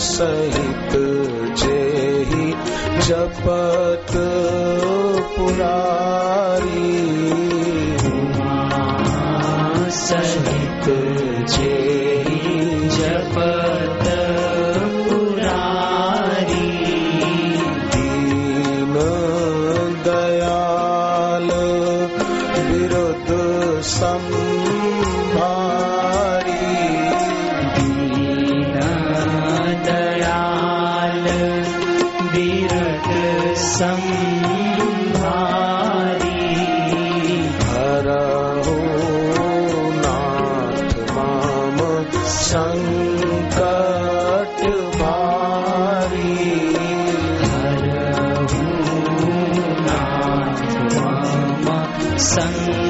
सहित जेहि जपत पुरारी। सहित जेहि जपत परारिम दयल विर स Sun. Some...